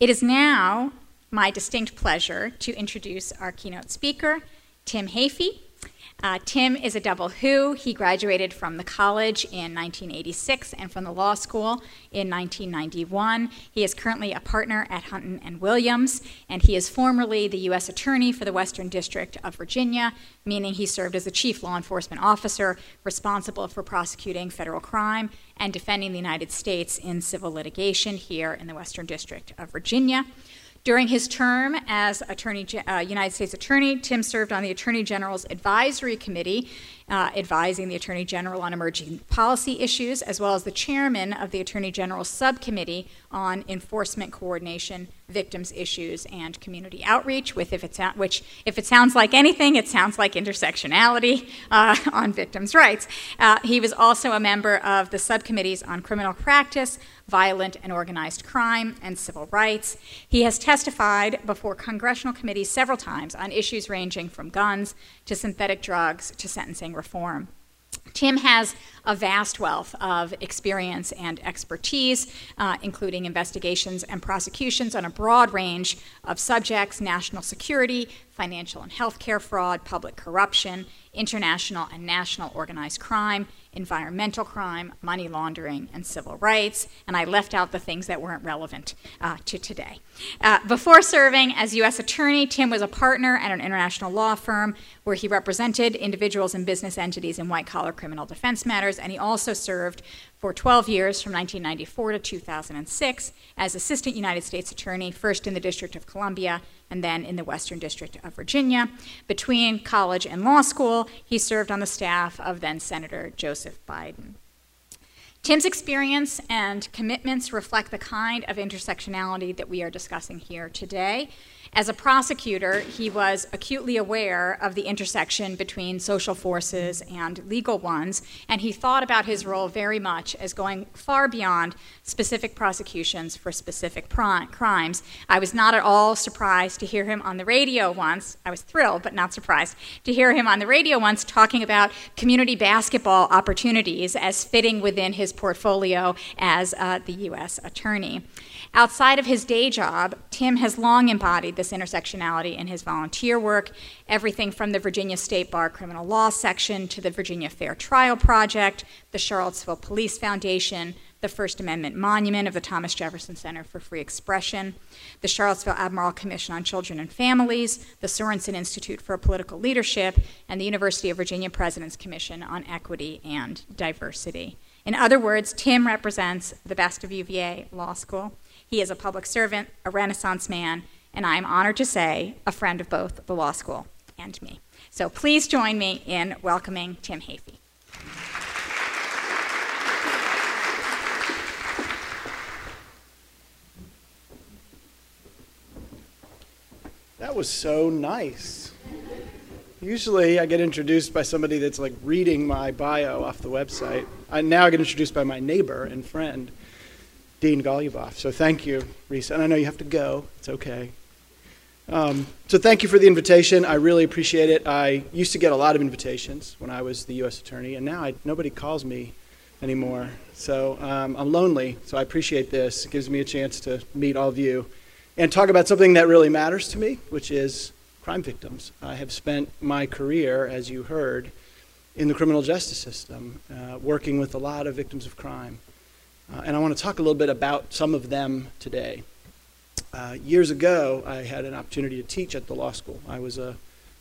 It is now my distinct pleasure to introduce our keynote speaker, Tim Heaphy. Uh, Tim is a double Hoo. He graduated from the college in 1986 and from the law school in 1991. He is currently a partner at Hunton and Williams, and he is formerly the U.S. Attorney for the Western District of Virginia, meaning he served as the chief law enforcement officer responsible for prosecuting federal crime and defending the United States in civil litigation here in the Western District of Virginia. During his term as Attorney, uh, United States Attorney, Tim served on the Attorney General's Advisory Committee, uh, advising the Attorney General on emerging policy issues, as well as the chairman of the Attorney General's Subcommittee on Enforcement Coordination, Victims Issues, and Community Outreach. With if it which, if it sounds like anything, it sounds like intersectionality uh, on victims' rights. Uh, he was also a member of the subcommittees on criminal practice, violent and organized crime, and civil rights. He has testified before congressional committees several times on issues ranging from guns to synthetic drugs to sentencing reform. Tim has a vast wealth of experience and expertise, uh, including investigations and prosecutions on a broad range of subjects national security, financial and healthcare fraud, public corruption, international and national organized crime, environmental crime, money laundering, and civil rights. And I left out the things that weren't relevant uh, to today. Uh, before serving as U.S. Attorney, Tim was a partner at an international law firm where he represented individuals and business entities in white collar criminal defense matters. And he also served for 12 years from 1994 to 2006 as Assistant United States Attorney, first in the District of Columbia and then in the Western District of Virginia. Between college and law school, he served on the staff of then Senator Joseph Biden. Tim's experience and commitments reflect the kind of intersectionality that we are discussing here today. As a prosecutor, he was acutely aware of the intersection between social forces and legal ones, and he thought about his role very much as going far beyond specific prosecutions for specific crimes. I was not at all surprised to hear him on the radio once. I was thrilled, but not surprised, to hear him on the radio once talking about community basketball opportunities as fitting within his portfolio as uh, the U.S. Attorney. Outside of his day job, Tim has long embodied this intersectionality in his volunteer work, everything from the Virginia State Bar Criminal Law Section to the Virginia Fair Trial Project, the Charlottesville Police Foundation, the First Amendment Monument of the Thomas Jefferson Center for Free Expression, the Charlottesville Albemarle Commission on Children and Families, the Sorensen Institute for Political Leadership, and the University of Virginia President's Commission on Equity and Diversity. In other words, Tim represents the best of UVA Law School. He is a public servant, a Renaissance man, and I am honored to say a friend of both the law school and me. So please join me in welcoming Tim Heaphy. That was so nice. Usually I get introduced by somebody that's like reading my bio off the website. I now get introduced by my neighbor and friend. Dean Goluboff. So thank you, Reese. And I know you have to go. It's okay. Um, so thank you for the invitation. I really appreciate it. I used to get a lot of invitations when I was the U.S. Attorney, and now I, nobody calls me anymore. So um, I'm lonely, so I appreciate this. It gives me a chance to meet all of you and talk about something that really matters to me, which is crime victims. I have spent my career, as you heard, in the criminal justice system, uh, working with a lot of victims of crime. Uh, and I want to talk a little bit about some of them today. Uh, years ago, I had an opportunity to teach at the law school. I was a,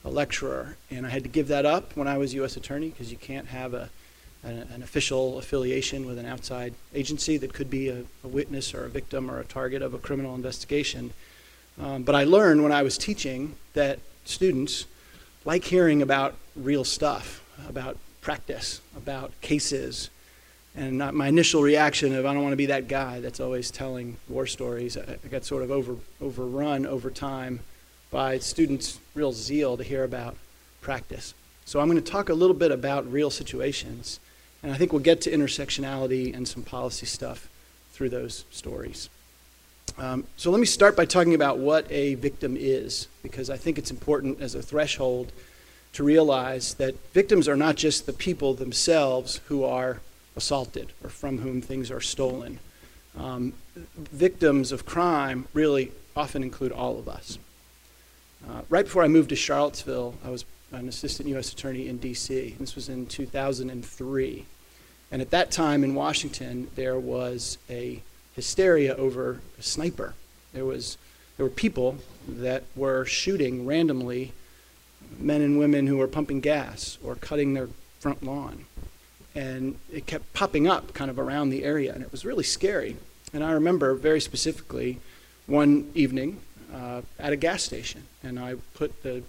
a lecturer, and I had to give that up when I was U.S. Attorney because you can't have a, an, an, official affiliation with an outside agency that could be a, a, witness or a victim or a target of a criminal investigation. Um, but I learned when I was teaching that students like hearing about real stuff, about practice, about cases, and my initial reaction of I don't want to be that guy that's always telling war stories, I, I got sort of over, overrun over time by students' real zeal to hear about practice. So I'm going to talk a little bit about real situations, and I think we'll get to intersectionality and some policy stuff through those stories. Um, so let me start by talking about what a victim is, because I think it's important as a threshold to realize that victims are not just the people themselves who are assaulted or from whom things are stolen. Um, victims of crime really often include all of us. Uh, right before I moved to Charlottesville, I was an assistant U.S. attorney in D.C. This was in 2003. And at that time in Washington, there was a hysteria over a sniper. There, was, there were people that were shooting randomly men and women who were pumping gas or cutting their front lawn. And it kept popping up kind of around the area, and it was really scary. And I remember very specifically one evening uh, at a gas station, and I put the,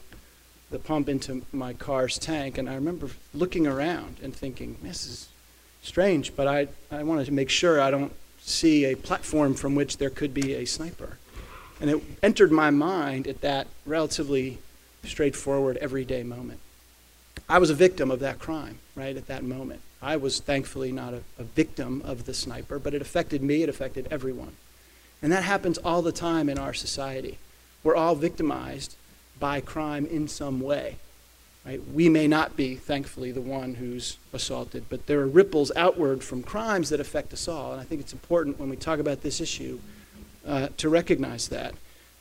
the pump into my car's tank, and I remember looking around and thinking, this is strange, but I, I wanted to make sure I don't see a platform from which there could be a sniper. And it entered my mind at that relatively straightforward, everyday moment. I was a victim of that crime, right, at that moment. I was thankfully not a, a, victim of the sniper, but it affected me, it affected everyone. And that happens all the time in our society. We're all victimized by crime in some way. Right? We may not be, thankfully, the one who's assaulted, but there are ripples outward from crimes that affect us all. And I think it's important when we talk about this issue uh, to recognize that.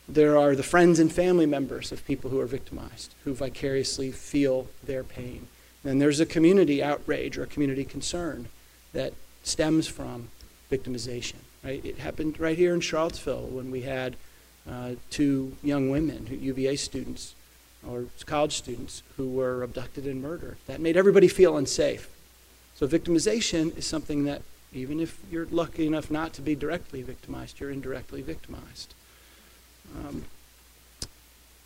There are the friends and family members of people who are victimized, who vicariously feel their pain. And there's a community outrage or a community concern that stems from victimization. Right? It happened right here in Charlottesville when we had uh, two young women, UVA students, or college students who were abducted and murdered. That made everybody feel unsafe. So victimization is something that even if you're lucky enough not to be directly victimized, you're indirectly victimized. Um,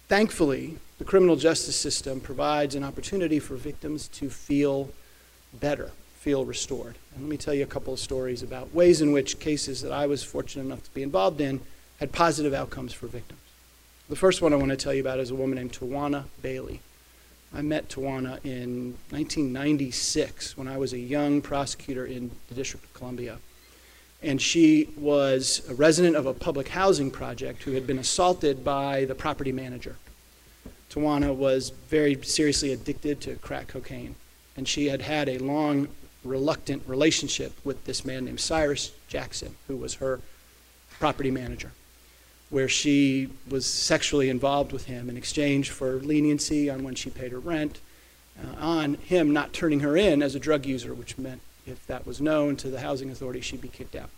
thankfully, the criminal justice system provides an opportunity for victims to feel better, feel restored. And let me tell you a couple of stories about ways in which cases that I was fortunate enough to be involved in had positive outcomes for victims. The first one I want to tell you about is a woman named Tawana Bailey. I met Tawana in 1996 when I was a young prosecutor in the District of Columbia. And she was a resident of a public housing project who had been assaulted by the property manager. Tawana was very seriously addicted to crack cocaine, and she had had a long, reluctant relationship with this man named Cyrus Jackson, who was her property manager where she was sexually involved with him in exchange for leniency on when she paid her rent, uh, on him not turning her in as a drug user, which meant if that was known to the housing authority, she'd be kicked out.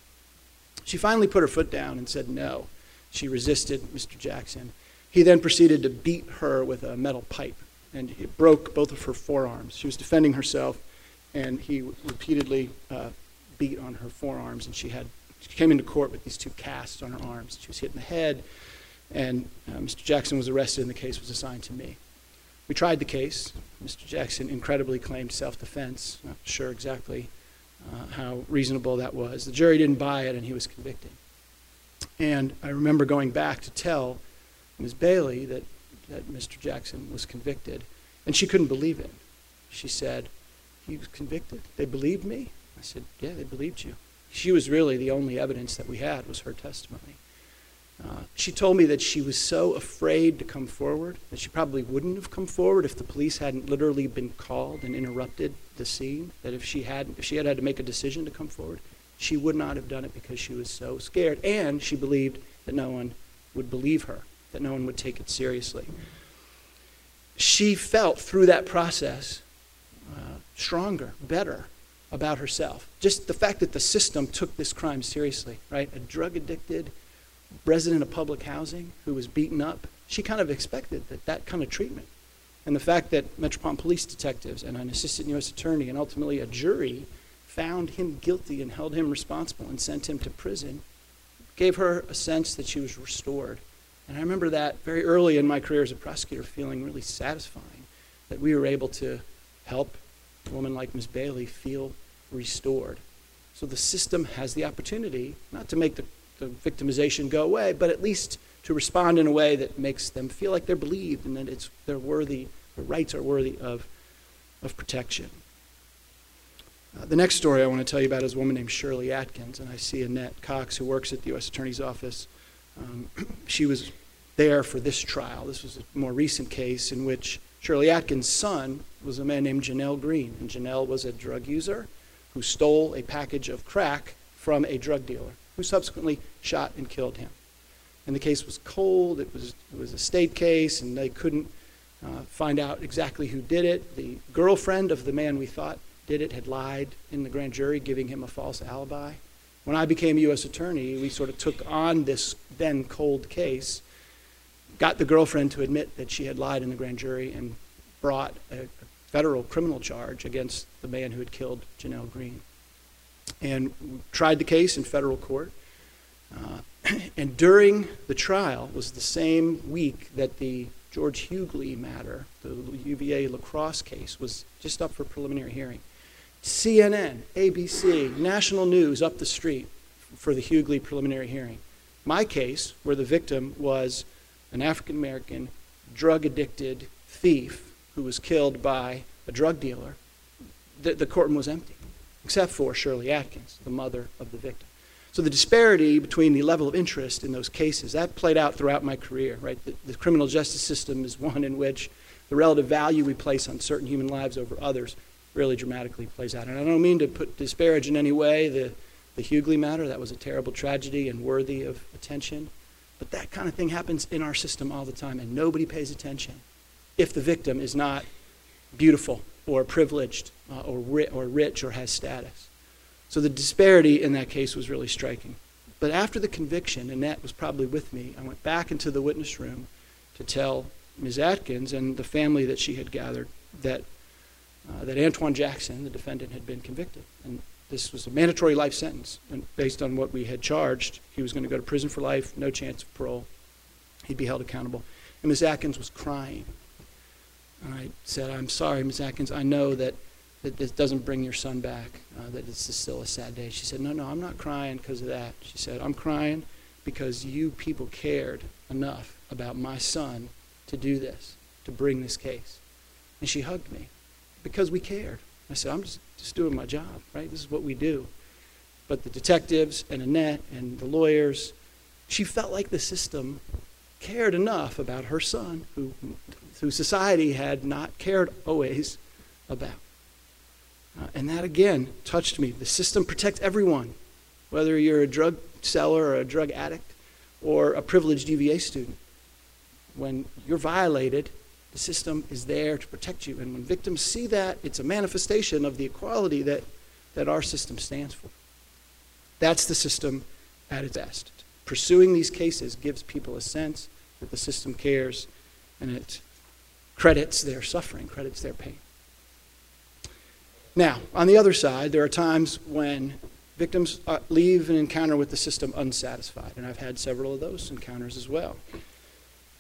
She finally put her foot down and said no. She resisted Mr. Jackson. He then proceeded to beat her with a metal pipe, and it broke both of her forearms. She was defending herself, and he repeatedly uh, beat on her forearms, and she had she came into court with these two casts on her arms. She was hit in the head, and uh, Mr. Jackson was arrested, and the case was assigned to me. We tried the case. Mr. Jackson incredibly claimed self defense. Not sure exactly uh, how reasonable that was. The jury didn't buy it, and he was convicted. And I remember going back to tell Ms. Bailey that, that Mr. Jackson was convicted, and she couldn't believe it. She said, He was convicted. They believed me? I said, Yeah, they believed you she was really the only evidence that we had was her testimony. Uh, she told me that she was so afraid to come forward that she probably wouldn't have come forward if the police hadn't literally been called and interrupted the scene. That if she had, if she had had to make a decision to come forward, she would not have done it because she was so scared, and she believed that no one would believe her, that no one would take it seriously. She felt through that process uh, stronger, better, about herself. Just the fact that the system took this crime seriously, right? A drug addicted resident of public housing who was beaten up, she kind of expected that that kind of treatment. And the fact that Metropolitan Police detectives and an assistant U.S. attorney and ultimately a jury found him guilty and held him responsible and sent him to prison gave her a sense that she was restored. And I remember that very early in my career as a prosecutor feeling really satisfying that we were able to help a woman like Ms. Bailey feel restored. So the system has the opportunity not to make the, the victimization go away, but at least to respond in a way that makes them feel like they're believed and that it's, they're worthy, their rights are worthy of, of protection. Uh, the next story I want to tell you about is a woman named Shirley Atkins, and I see Annette Cox, who works at the U.S. Attorney's Office. Um, she was there for this trial. This was a more recent case in which Shirley Atkins' son was a man named Janelle Green, and Janelle was a drug user who stole a package of crack from a drug dealer. who subsequently shot and killed him. And the case was cold, it was, it was a state case, and they couldn't uh, find out exactly who did it. The girlfriend of the man we thought did it had lied in the grand jury, giving him a false alibi. When I became U.S. Attorney, we sort of took on this then cold case, got the girlfriend to admit that she had lied in the grand jury, and brought a federal criminal charge against the man who had killed Janelle Green. And tried the case in federal court. Uh, and during the trial was the same week that the George Huguely matter, the UVA lacrosse case, was just up for preliminary hearing. CNN, ABC, national news up the street for the Huguely preliminary hearing. My case, where the victim was an African American drug addicted thief who was killed by a drug dealer, the, the courtroom was empty, except for Shirley Atkins, the mother of the victim. So the disparity between the level of interest in those cases, that played out throughout my career, right? The, the criminal justice system is one in which the relative value we place on certain human lives over others really dramatically plays out. And I don't mean to put disparage in any way the, the Huguely matter. That was a terrible tragedy and worthy of attention. But that kind of thing happens in our system all the time, and nobody pays attention if the victim is not beautiful or privileged uh, or, ri- or rich or has status. So the disparity in that case was really striking. But after the conviction, Annette was probably with me, I went back into the witness room to tell Ms. Atkins and the family that she had gathered that uh, that Antoine Jackson, the defendant, had been convicted. And this was a mandatory life sentence. And based on what we had charged, he was going to go to prison for life, no chance of parole. He'd be held accountable. And Ms. Atkins was crying. And I said, I'm sorry, Ms. Atkins, I know that, that this doesn't bring your son back, uh, that this is still a sad day. She said, No, no, I'm not crying because of that. She said, I'm crying because you people cared enough about my son to do this, to bring this case. And she hugged me because we cared. I said, I'm just, just doing my job, right? This is what we do. But the detectives and Annette and the lawyers, she felt like the system cared enough about her son, who, who society had not cared always about. Uh, and that again touched me. The system protects everyone, whether you're a drug seller or a drug addict or a privileged UVA student. When you're violated, the system is there to protect you. And when victims see that, it's a manifestation of the equality that, that our system stands for. That's the system at its best. Pursuing these cases gives people a sense that the system cares and it credits their suffering, credits their pain. Now, on the other side, there are times when victims uh, leave an encounter with the system unsatisfied, and I've had several of those encounters as well.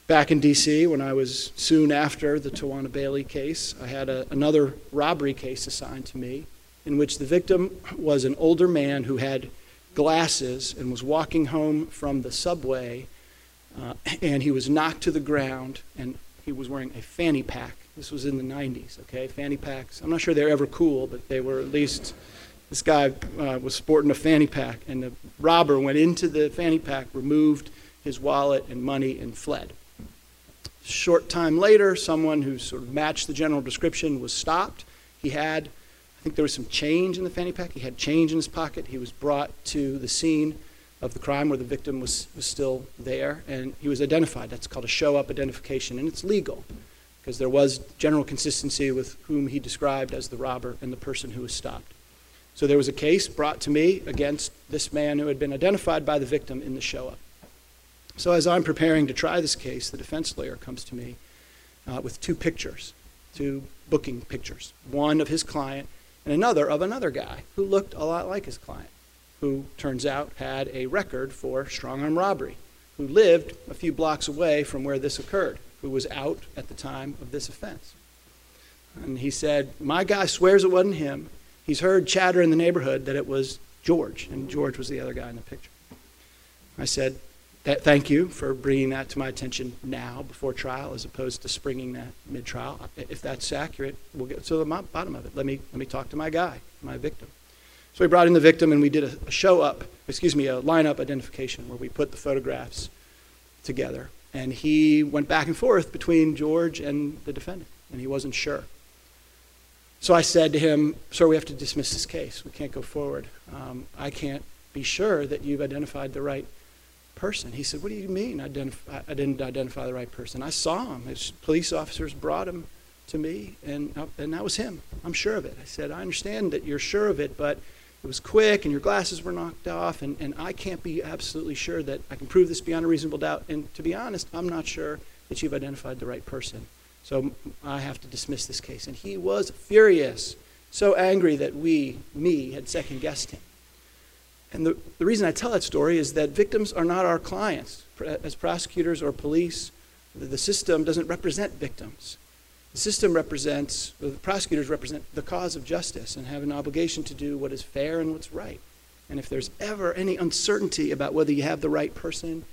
Back in D.C., when I was soon after the Tawana Bailey case, I had a, another robbery case assigned to me in which the victim was an older man who had glasses and was walking home from the subway, uh, and he was knocked to the ground, and he was wearing a fanny pack. This was in the 90s, okay? Fanny packs. I'm not sure they're ever cool, but they were at least. This guy uh, was sporting a fanny pack, and the robber went into the fanny pack, removed his wallet and money, and fled. Short time later, someone who sort of matched the general description was stopped. He had, I think there was some change in the fanny pack. He had change in his pocket. He was brought to the scene of the crime where the victim was, was still there, and he was identified. That's called a show up identification, and it's legal because there was general consistency with whom he described as the robber and the person who was stopped. So there was a case brought to me against this man who had been identified by the victim in the show up. So, as I'm preparing to try this case, the defense lawyer comes to me uh, with two pictures, two booking pictures one of his client and another of another guy who looked a lot like his client, who turns out had a record for strong arm robbery, who lived a few blocks away from where this occurred, who was out at the time of this offense. And he said, My guy swears it wasn't him. He's heard chatter in the neighborhood that it was George, and George was the other guy in the picture. I said, that, thank you for bringing that to my attention now before trial as opposed to springing that mid trial. If that's accurate, we'll get to the bottom of it. Let me, let me talk to my guy, my victim. So we brought in the victim and we did a, a show up, excuse me, a lineup identification where we put the photographs together. And he went back and forth between George and the defendant, and he wasn't sure. So I said to him, Sir, we have to dismiss this case. We can't go forward. Um, I can't be sure that you've identified the right person. He said, What do you mean identify, I didn't identify the right person? I saw him. His police officers brought him to me, and, uh, and that was him. I'm sure of it. I said, I understand that you're sure of it, but it was quick and your glasses were knocked off, and, and I can't be absolutely sure that I can prove this beyond a reasonable doubt. And to be honest, I'm not sure that you've identified the right person. So I have to dismiss this case. And he was furious, so angry that we, me, had second guessed him. And the, the reason I tell that story is that victims are not our clients. As prosecutors or police, the, system doesn't represent victims. The system represents, the prosecutors represent the cause of justice and have an obligation to do what is fair and what's right. And if there's ever any uncertainty about whether you have the right person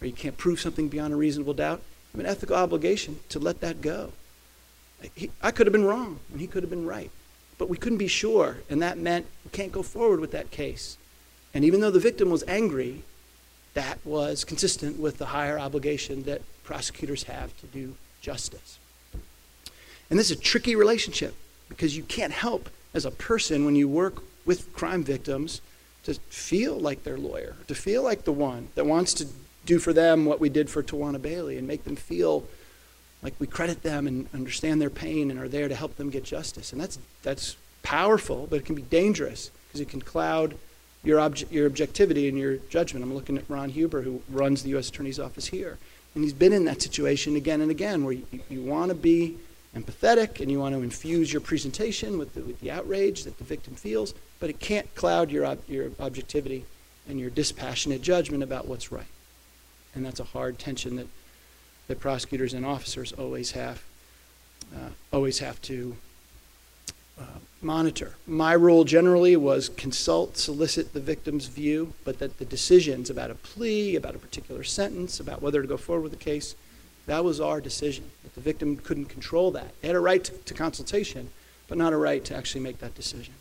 or you can't prove something beyond a reasonable doubt, I have an ethical obligation to let that go. He, I could have been wrong and he could have been right, but we couldn't be sure, and that meant we can't go forward with that case. And even though the victim was angry, that was consistent with the higher obligation that prosecutors have to do justice. And this is a tricky relationship because you can't help as a person when you work with crime victims to feel like their lawyer, to feel like the one that wants to do for them what we did for Tawana Bailey and make them feel like we credit them and understand their pain and are there to help them get justice. And that's, that's powerful, but it can be dangerous because it can cloud your, obje- your objectivity and your judgment. I'm looking at Ron Huber, who runs the U.S. Attorney's Office here. And he's been in that situation again and again where you, you want to be empathetic and you want to infuse your presentation with the, with the outrage that the victim feels, but it can't cloud your, ob- your objectivity and your dispassionate judgment about what's right. And that's a hard tension that, that prosecutors and officers always have, uh, always have to uh, monitor. My role generally was consult, solicit the victim's view, but that the decisions about a plea, about a particular sentence, about whether to go forward with the case, that was our decision. That the victim couldn't control that. They had a right to, to consultation, but not a right to actually make that decision.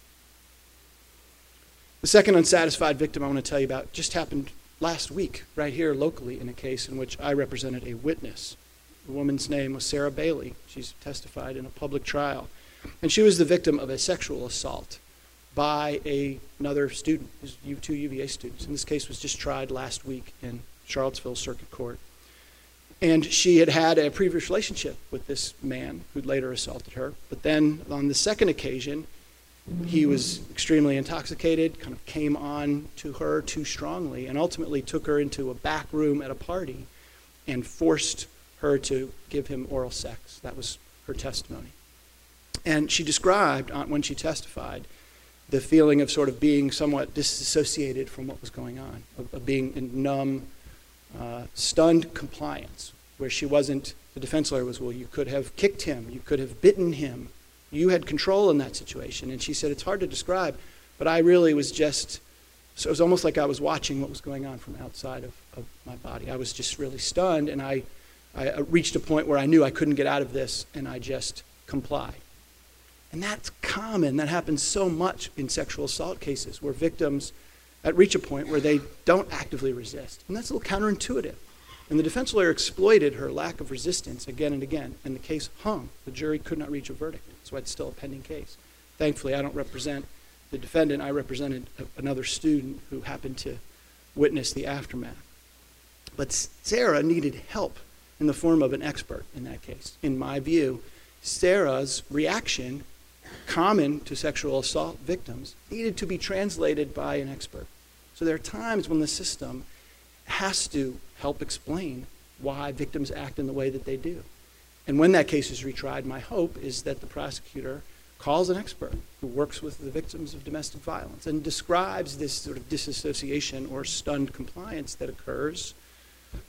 The second unsatisfied victim I want to tell you about just happened last week, right here locally, in a case in which I represented a witness. The woman's name was Sarah Bailey. She's testified in a public trial. And she was the victim of a sexual assault by a, another student, two UVA students. And this case was just tried last week in Charlottesville Circuit Court. And she had had a previous relationship with this man who'd later assaulted her. But then on the second occasion, he was extremely intoxicated, kind of came on to her too strongly, and ultimately took her into a back room at a party and forced her to give him oral sex. That was her testimony. And she described, uh, when she testified, the feeling of sort of being somewhat disassociated from what was going on, of, of being in numb, uh, stunned compliance, where she wasn't, the defense lawyer was, well, you could have kicked him, you could have bitten him, you had control in that situation. And she said, it's hard to describe, but I really was just, so it was almost like I was watching what was going on from outside of, of my body. I was just really stunned, and I, I reached a point where I knew I couldn't get out of this, and I just complied. And that's common. That happens so much in sexual assault cases where victims reach a point where they don't actively resist. And that's a little counterintuitive. And the defense lawyer exploited her lack of resistance again and again, and the case hung. The jury could not reach a verdict. That's why it's still a pending case. Thankfully, I don't represent the defendant, I represented another student who happened to witness the aftermath. But Sarah needed help in the form of an expert in that case. In my view, Sarah's reaction common to sexual assault victims needed to be translated by an expert. So there are times when the system has to help explain why victims act in the way that they do. And when that case is retried, my hope is that the prosecutor calls an expert who works with the victims of domestic violence and describes this sort of disassociation or stunned compliance that occurs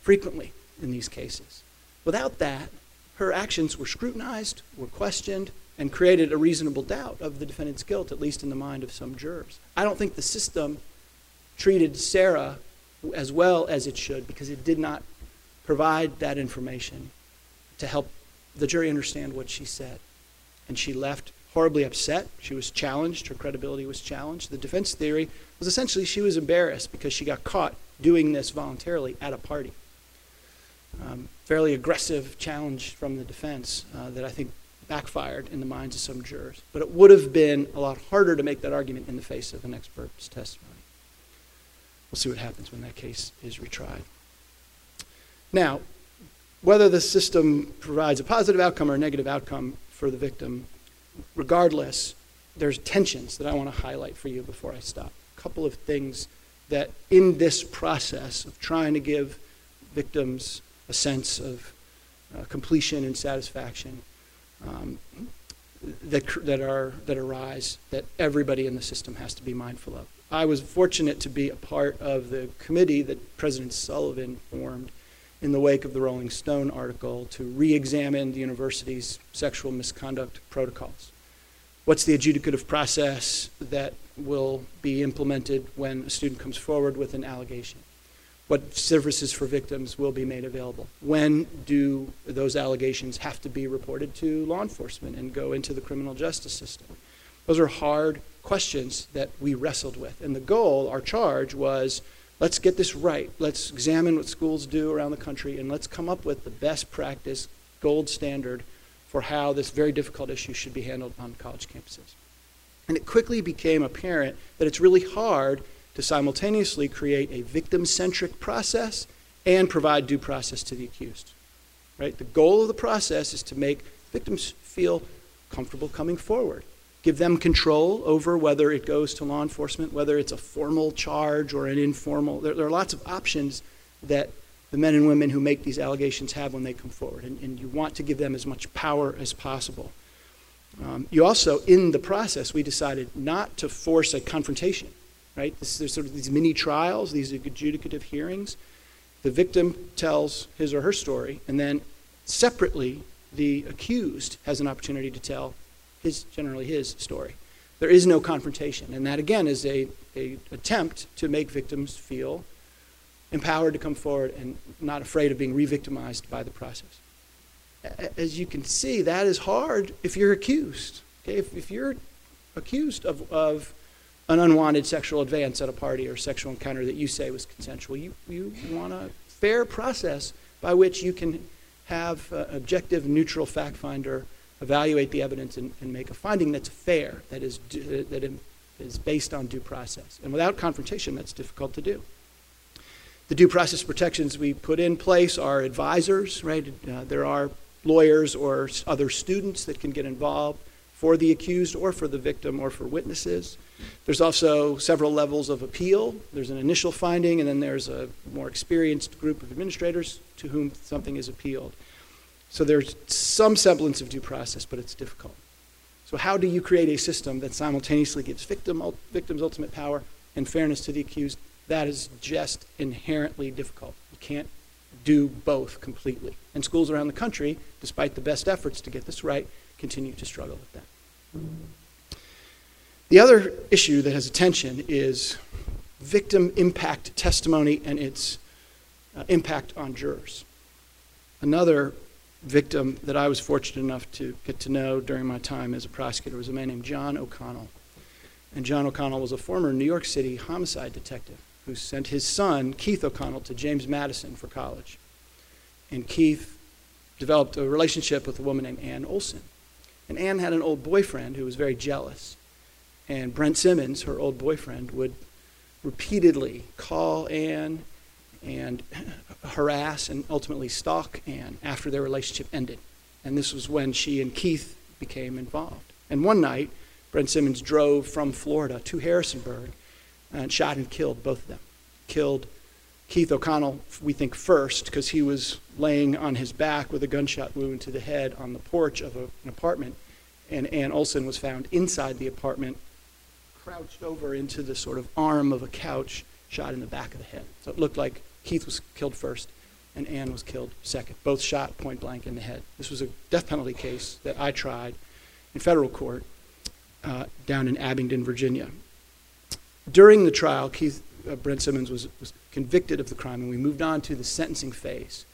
frequently in these cases. Without that, her actions were scrutinized, were questioned, and created a reasonable doubt of the defendant's guilt, at least in the mind of some jurors. I don't think the system treated Sarah as well as it should because it did not provide that information to help the jury understand what she said. And she left horribly upset. She was challenged. Her credibility was challenged. The defense theory was essentially she was embarrassed because she got caught doing this voluntarily at a party. Um, fairly aggressive challenge from the defense uh, that I think backfired in the minds of some jurors. But it would have been a lot harder to make that argument in the face of an expert's testimony. we'll see what happens when that case is retried. Now, whether the system provides a positive outcome or a negative outcome for the victim, regardless, there's tensions that I want to highlight for you before I stop. A couple of things that in this process of trying to give victims a sense of uh, completion and satisfaction um, that, that, are, that arise that everybody in the system has to be mindful of. I was fortunate to be a part of the committee that President Sullivan formed in the wake of the Rolling Stone article to re examine the university's sexual misconduct protocols. What's the adjudicative process that will be implemented when a student comes forward with an allegation? What services for victims will be made available? When do those allegations have to be reported to law enforcement and go into the criminal justice system? Those are hard questions that we wrestled with. And the goal, our charge, was let's get this right. Let's examine what schools do around the country and let's come up with the best practice, gold standard for how this very difficult issue should be handled on college campuses. And it quickly became apparent that it's really hard to simultaneously create a victim centric process and provide due process to the accused. Right? The goal of the process is to make victims feel comfortable coming forward, give them control over whether it goes to law enforcement, whether it's a formal charge or an informal. There, there are lots of options that the men and women who make these allegations have when they come forward, and, and you want to give them as much power as possible. Um, you also, in the process, we decided not to force a confrontation right? This, there's sort of these mini trials, these adjudicative hearings. The victim tells his or her story, and then separately, the accused has an opportunity to tell his, generally his story. There is no confrontation, and that again is a, a attempt to make victims feel empowered to come forward and not afraid of being re-victimized by the process. As you can see, that is hard if you're accused. Okay? If, if you're accused of, of an unwanted sexual advance at a party or sexual encounter that you say was consensual. You, you want a fair process by which you can have an objective, neutral fact finder evaluate the evidence and, and, make a finding that's fair, that is, that is based on due process. And without confrontation, that's difficult to do. The due process protections we put in place are advisors, right? Uh, there are lawyers or other students that can get involved for the accused or for the victim or for witnesses. There's also several levels of appeal. There's an initial finding, and then there's a more experienced group of administrators to whom something is appealed. So there's some semblance of due process, but it's difficult. So, how do you create a system that simultaneously gives victim, victims ultimate power and fairness to the accused? That is just inherently difficult. You can't do both completely. And schools around the country, despite the best efforts to get this right, continue to struggle with that. The other issue that has attention is victim impact testimony and its uh, impact on jurors. Another victim that I was fortunate enough to get to know during my time as a prosecutor was a man named John O'Connell. And John O'Connell was a former New York City homicide detective who sent his son, Keith O'Connell, to James Madison for college. And Keith developed a relationship with a woman named Ann Olson. And Ann had an old boyfriend who was very jealous. And Brent Simmons, her old boyfriend, would repeatedly call Anne and harass and ultimately stalk Anne after their relationship ended. And this was when she and Keith became involved. And one night, Brent Simmons drove from Florida to Harrisonburg and shot and killed both of them. Killed Keith O'Connell, we think, first, because he was laying on his back with a gunshot wound to the head on the porch of a, an apartment. And Ann Olson was found inside the apartment, crouched over into the sort of arm of a couch, shot in the back of the head. So it looked like Keith was killed first and Ann was killed second, both shot point blank in the head. This was a death penalty case that I tried in federal court uh, down in Abingdon, Virginia. During the trial, Keith uh, Brent Simmons was, was convicted of the crime, and we moved on to the sentencing phase.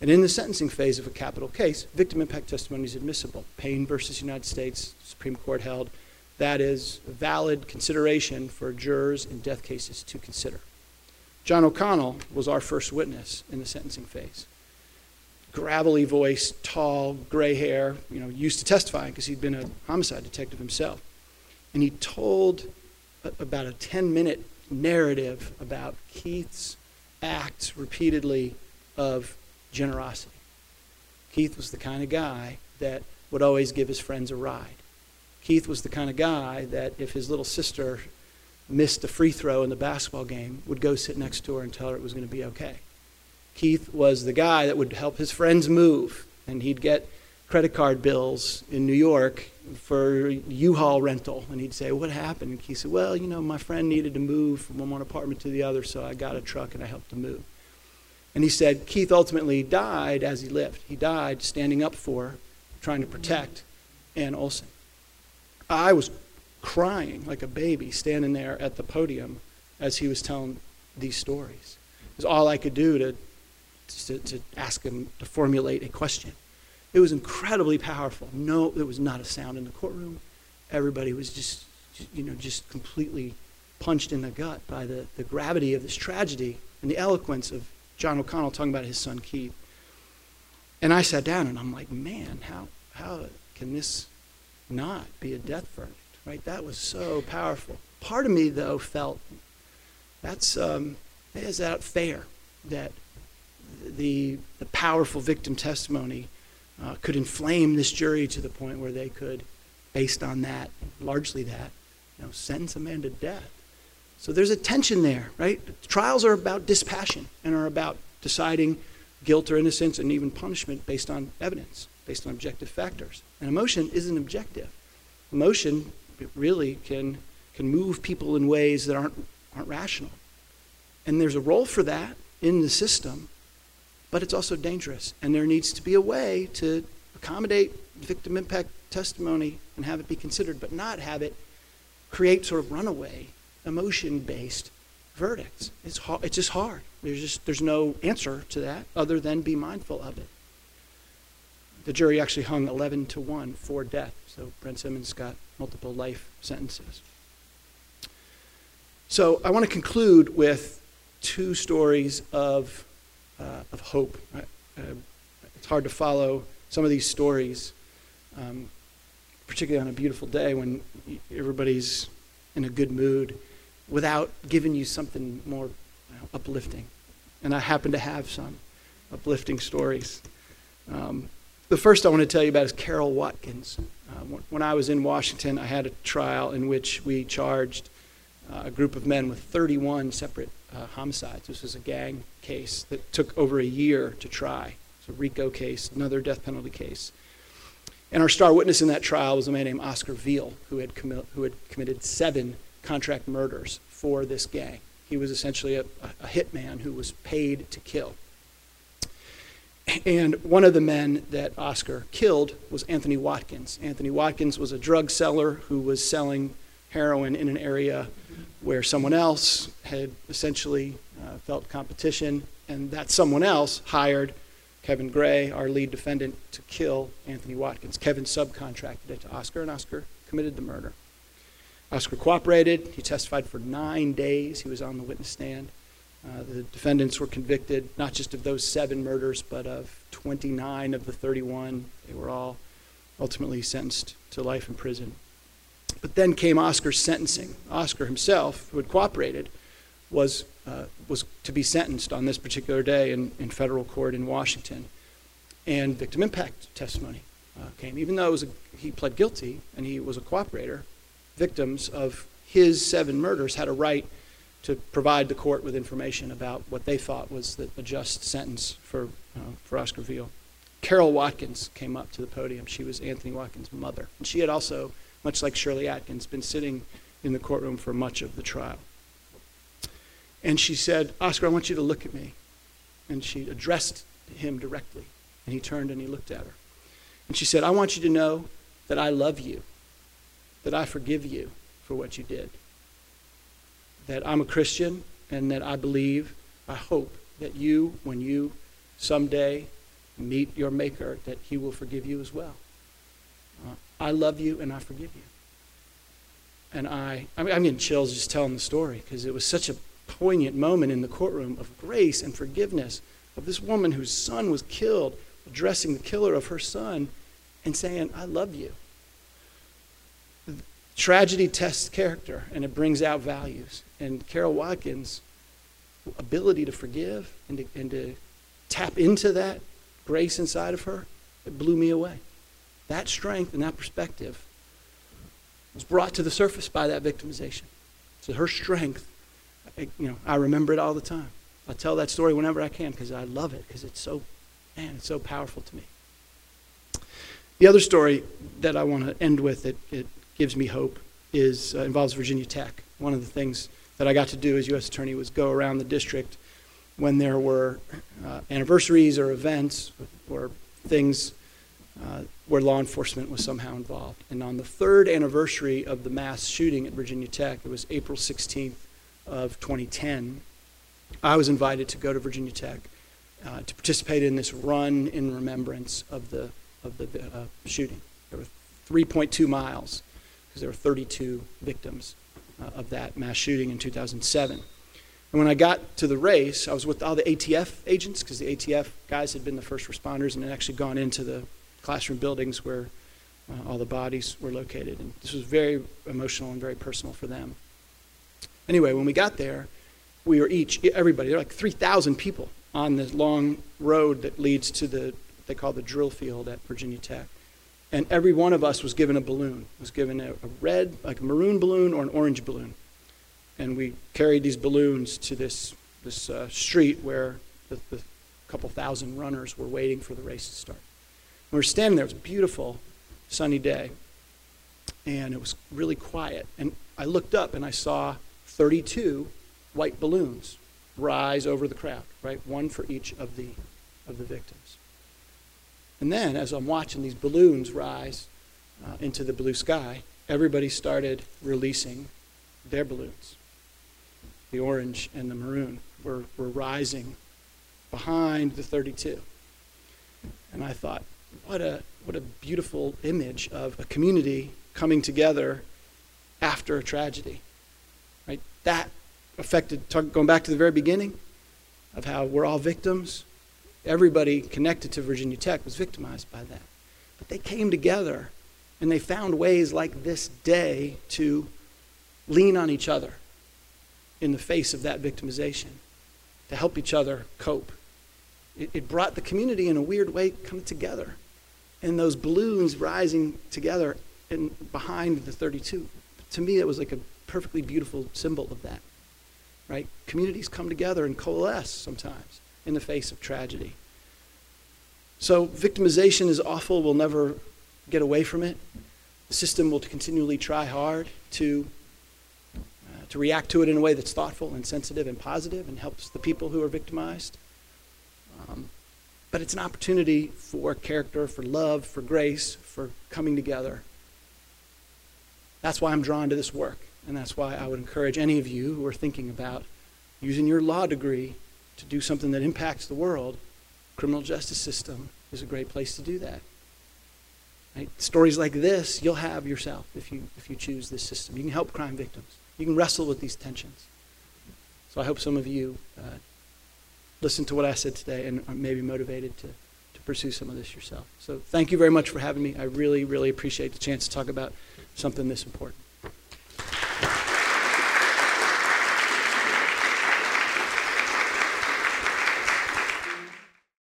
And in the sentencing phase of a capital case, victim impact testimony is admissible. Payne versus United States, Supreme Court held that is a valid consideration for jurors in death cases to consider. John O'Connell was our first witness in the sentencing phase. Gravelly voice, tall, gray hair, you know, used to testifying because he'd been a homicide detective himself. And he told a, about a 10 minute narrative about Keith's acts repeatedly of generosity. Keith was the kind of guy that would always give his friends a ride. Keith was the kind of guy that if his little sister missed a free throw in the basketball game, would go sit next to her and tell her it was going to be okay. Keith was the guy that would help his friends move, and he'd get credit card bills in New York for U-Haul rental, and he'd say, "What happened?" And he said, "Well, you know, my friend needed to move from one apartment to the other, so I got a truck and I helped him move." And he said Keith ultimately died as he lived. He died standing up for, trying to protect Ann Olson. I was crying like a baby standing there at the podium as he was telling these stories. It was all I could do to, to, to ask him to formulate a question. It was incredibly powerful. No, there was not a sound in the courtroom. Everybody was just, you know, just completely punched in the gut by the, the gravity of this tragedy and the eloquence of John O'Connell talking about his son Keith. And I sat down and I'm like, man, how, how can this not be a death verdict? Right? That was so powerful. Part of me, though, felt that's um, is that fair that the the powerful victim testimony uh, could inflame this jury to the point where they could, based on that, largely that, you know, sentence a man to death. So there's a tension there, right? Trials are about dispassion and are about deciding guilt or innocence and even punishment based on evidence, based on objective factors. And emotion isn't objective. Emotion really can, can move people in ways that aren't, aren't rational. And there's a role for that in the system, but it's also dangerous. And there needs to be a way to accommodate victim impact testimony and have it be considered, but not have it create sort of runaway emotion based verdicts. It's, it's just hard. There's just there's no answer to that other than be mindful of it. The jury actually hung 11 to 1 for death, so Brent Simmons got multiple life sentences. So I want to conclude with two stories of, uh, of hope. Uh, it's hard to follow some of these stories, um, particularly on a beautiful day when everybody's in a good mood without giving you something more uplifting. And I happen to have some uplifting stories. Um, the first I want to tell you about is Carol Watkins. Uh, when I was in Washington, I had a trial in which we charged uh, a group of men with 31 separate uh, homicides. This was a gang case that took over a year to try. It's a RICO case, another death penalty case. And our star witness in that trial was a man named Oscar Veal, who had, commi- who had committed seven contract murders for this gang. He was essentially a, a hitman who was paid to kill. And one of the men that Oscar killed was Anthony Watkins. Anthony Watkins was a drug seller who was selling heroin in an area where someone else had essentially uh, felt competition, and that someone else hired Kevin Gray, our lead defendant, to kill Anthony Watkins. Kevin subcontracted it to Oscar, and Oscar committed the murder. Oscar cooperated. He testified for nine days. He was on the witness stand. Uh, the defendants were convicted not just of those seven murders, but of 29 of the 31. They were all ultimately sentenced to life in prison. But then came Oscar's sentencing. Oscar himself, who had cooperated, was, uh, was to be sentenced on this particular day in, in federal court in Washington. And victim impact testimony uh, came. Even though a, he pled guilty and he was a cooperator, victims of his seven murders had a right to provide the court with information about what they thought was the, a just sentence for, uh, for Oscar Veal. Carol Watkins came up to the podium. She was Anthony Watkins' mother. And she had also, much like Shirley Atkins, been sitting in the courtroom for much of the trial. And she said, Oscar, I want you to look at me. And she addressed him directly. And he turned and he looked at her. And she said, I want you to know that I love you, that I forgive you for what you did that I'm a Christian and that I believe, I hope that you, when you someday meet your Maker, that He will forgive you as well. Uh, I love you and I forgive you. And I, I mean, I'm getting chills just telling the story because it was such a poignant moment in the courtroom of grace and forgiveness of this woman whose son was killed, addressing the killer of her son and saying, I love you. Tragedy tests character and it brings out values. And Carol Watkins' ability to forgive and to, and to tap into that grace inside of her, it blew me away. That strength and that perspective was brought to the surface by that victimization. So her strength, you know, I remember it all the time. I tell that story whenever I can because I love it because it's so, man, it's so powerful to me. The other story that I want to end with, it, it gives me hope, is uh, involves Virginia Tech. One of the things that I got to do as U.S. Attorney was go around the district when there were uh, anniversaries or events or things uh, where law enforcement was somehow involved. And on the third anniversary of the mass shooting at Virginia Tech, it was April 16th of 2010, I was invited to go to Virginia Tech uh, to participate in this run in remembrance of the, of the uh, shooting. There were 3.2 miles because there were 32 victims of that mass shooting in 2007. And when I got to the race, I was with all the ATF agents because the ATF guys had been the first responders and had actually gone into the classroom buildings where uh, all the bodies were located. And this was very emotional and very personal for them. Anyway, when we got there, we were each, everybody, there were like 3,000 people on this long road that leads to the, they call the drill field at Virginia Tech. And every one of us was given a balloon, was given a, a red, like a maroon balloon or an orange balloon. And we carried these balloons to this, this uh, street where the, the couple thousand runners were waiting for the race to start. And We were standing there, it was a beautiful sunny day, and it was really quiet. And I looked up and I saw 32 white balloons rise over the crowd, right? One for each of the, of the victims. And then, as I'm watching these balloons rise uh, into the blue sky, everybody started releasing their balloons. The orange and the maroon were, were rising behind the 32. And I thought, what a, what a beautiful image of a community coming together after a tragedy. Right? That affected, going back to the very beginning of how we're all victims. Everybody connected to Virginia Tech was victimized by that. But they came together and they found ways like this day to lean on each other in the face of that victimization, to help each other cope. It, it brought the community in a weird way come together. And those balloons rising together and behind the 32, to me, that was like a perfectly beautiful symbol of that right? Communities come together and coalesce sometimes in the face of tragedy. So, victimization is awful. We'll never get away from it. The system will continually try hard to, uh, to react to it in a way that's thoughtful and sensitive and positive and helps the people who are victimized. Um, but it's an opportunity for character, for love, for grace, for coming together. That's why I'm drawn to this work. And that's why I would encourage any of you who are thinking about using your law degree to do something that impacts the world, criminal justice system is a great place to do that. Right? Stories like this you'll have yourself if you if you choose this system. You can help crime victims. You can wrestle with these tensions. So I hope some of you uh, listen to what I said today and are maybe motivated to, to pursue some of this yourself. So thank you very much for having me. I really, really appreciate the chance to talk about something this important.